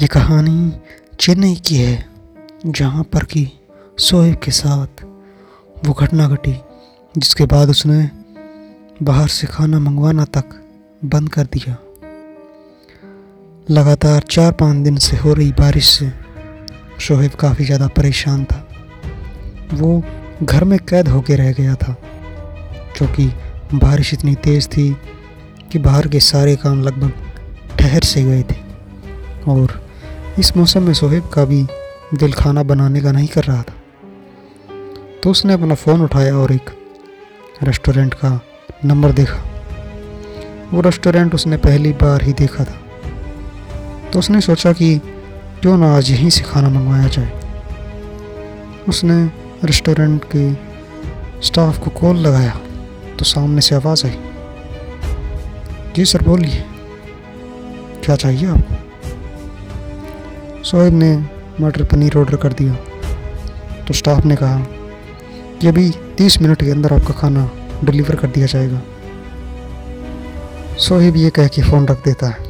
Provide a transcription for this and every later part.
ये कहानी चेन्नई की है, जहाँ पर कि शोएब के साथ वो घटना घटी, जिसके बाद उसने बाहर से खाना मंगवाना तक बंद कर दिया। लगातार चार पाँच दिन से हो रही बारिश से शोहेब काफ़ी ज़्यादा परेशान था। वो घर में कैद होकर रह गया था क्योंकि बारिश इतनी तेज़ थी कि बाहर के सारे काम लगभग ठहर से गए थे, और इस मौसम में सोहेब का भी दिल खाना बनाने का नहीं कर रहा था। तो उसने अपना फ़ोन उठाया और एक रेस्टोरेंट का नंबर देखा। वो रेस्टोरेंट उसने पहली बार ही देखा था। तो उसने सोचा कि क्यों ना आज यहीं से खाना मंगवाया जाए। उसने रेस्टोरेंट के स्टाफ को कॉल लगाया तो सामने से आवाज़ आई। जी सर, बोलिए। क्या चाहिए आपको? शोएब ने मटर पनीर ऑर्डर कर दिया। तो स्टाफ ने कहा कि अभी तीस मिनट के अंदर आपका खाना डिलीवर कर दिया जाएगा। सोहेब ये कह के फ़ोन रख देता है।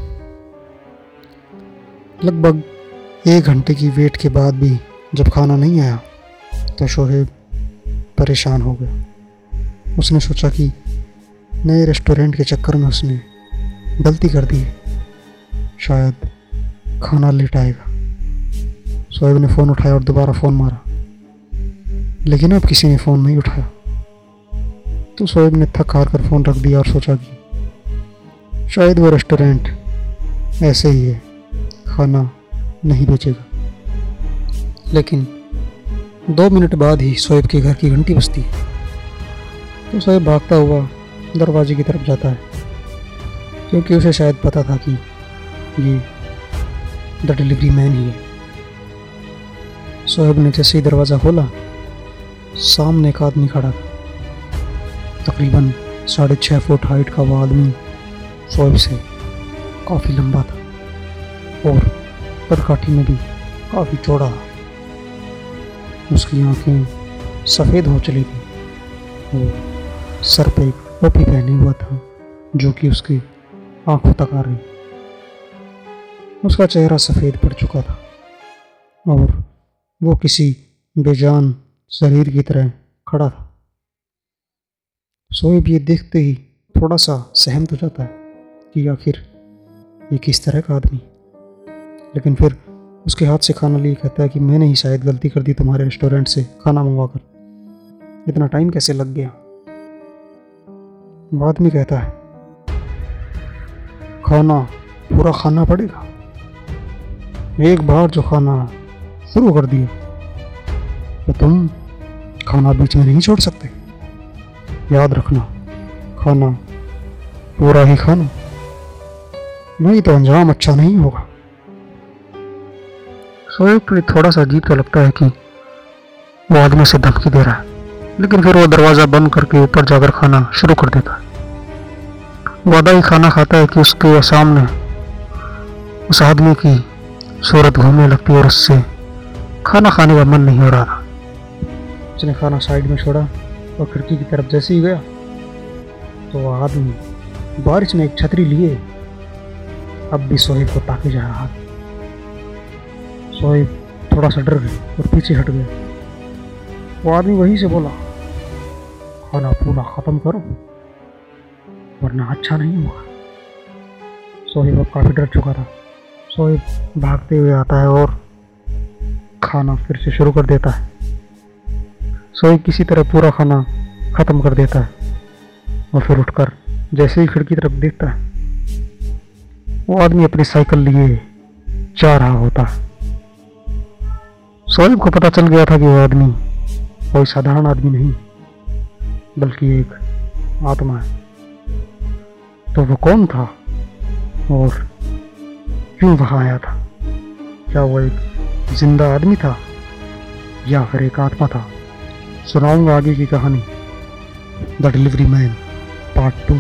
लगभग एक घंटे की वेट के बाद भी जब खाना नहीं आया तो शोहेब परेशान हो गया। उसने सोचा कि नए रेस्टोरेंट के चक्कर में उसने गलती कर दी शायद खाना लेट आएगा। शोएब ने फ़ोन उठाया और दोबारा फ़ोन मारा। लेकिन अब किसी ने फ़ोन नहीं उठाया। तो शोएब ने थक हार कर फ़ोन रख दिया और सोचा कि शायद वो रेस्टोरेंट ऐसे ही है, खाना नहीं बेचेगा। लेकिन दो मिनट बाद ही शोएब के घर की घंटी बजती है। तो शोएब भागता हुआ दरवाजे की तरफ़ जाता है, क्योंकि उसे शायद पता था कि ये द डिलीवरी मैन ही है। शोएब ने जैसे ही दरवाज़ा खोला, सामने एक आदमी खड़ा था। तकरीबन साढ़े छः फुट हाइट का वो आदमी शोएब से काफ़ी लंबा था और परकाठी में भी काफ़ी चौड़ा उसकी आँखें सफ़ेद हो चली थी और सर पे एक टोपी पहने हुआ था जो कि उसकी आँखों तक आ रही उसका चेहरा सफ़ेद पड़ चुका था और वो किसी बेजान शरीर की तरह खड़ा था। सोएब ये देखते ही थोड़ा सा सहमत हो जाता है कि आखिर ये किस तरह का आदमी। लेकिन फिर उसके हाथ से खाना लिए कहता है कि मैंने ही शायद गलती कर दी तुम्हारे रेस्टोरेंट से खाना मंगवा कर इतना टाइम कैसे लग गया? वो आदमी कहता है, खाना, पूरा खाना पड़ेगा? एक बार जो खाना शुरू कर दिए। तो तुम खाना बीच में नहीं छोड़ सकते। याद रखना, खाना पूरा ही खाना। नहीं तो अंजाम अच्छा नहीं होगा। शोएब को थोड़ा सा अजीब तो लगता है कि वो आदमी से धमकी दे रहा है। लेकिन फिर वो दरवाज़ा बंद करके ऊपर जाकर खाना शुरू कर देता है। वादा ही खाना खाता है कि उसके सामने उस आदमी की सूरत घूमने लगती है और उससे खाना खाने का मन नहीं हो रहा था। उसने खाना साइड में छोड़ा और खिड़की की तरफ़ जैसे ही गया तो वह आदमी बारिश में एक छतरी लिए। अब भी सोहेब को ताके जा रहा था। सोहेब थोड़ा सा डर गया और पीछे हट गया। वो आदमी वहीं से बोला, खाना पूरा ख़त्म करो, वरना अच्छा नहीं होगा सोहेब अब काफ़ी डर चुका था। सोहेब भागते हुए आता है और खाना फिर से शुरू कर देता है। सोहेब किसी तरह पूरा खाना ख़त्म कर देता है और फिर उठकर जैसे ही खिड़की तरफ़ देखता है, वो आदमी अपनी साइकिल लिए जा रहा होता है। सोहेब को पता चल गया था कि वो आदमी कोई साधारण आदमी नहीं, बल्कि एक आत्मा है। तो वो कौन था और क्यों वहाँ आया था? क्या वो एक ज़िंदा आदमी था या फिर एक आत्मा था? सुनाऊँगा आगे की कहानी। The delivery man, part two.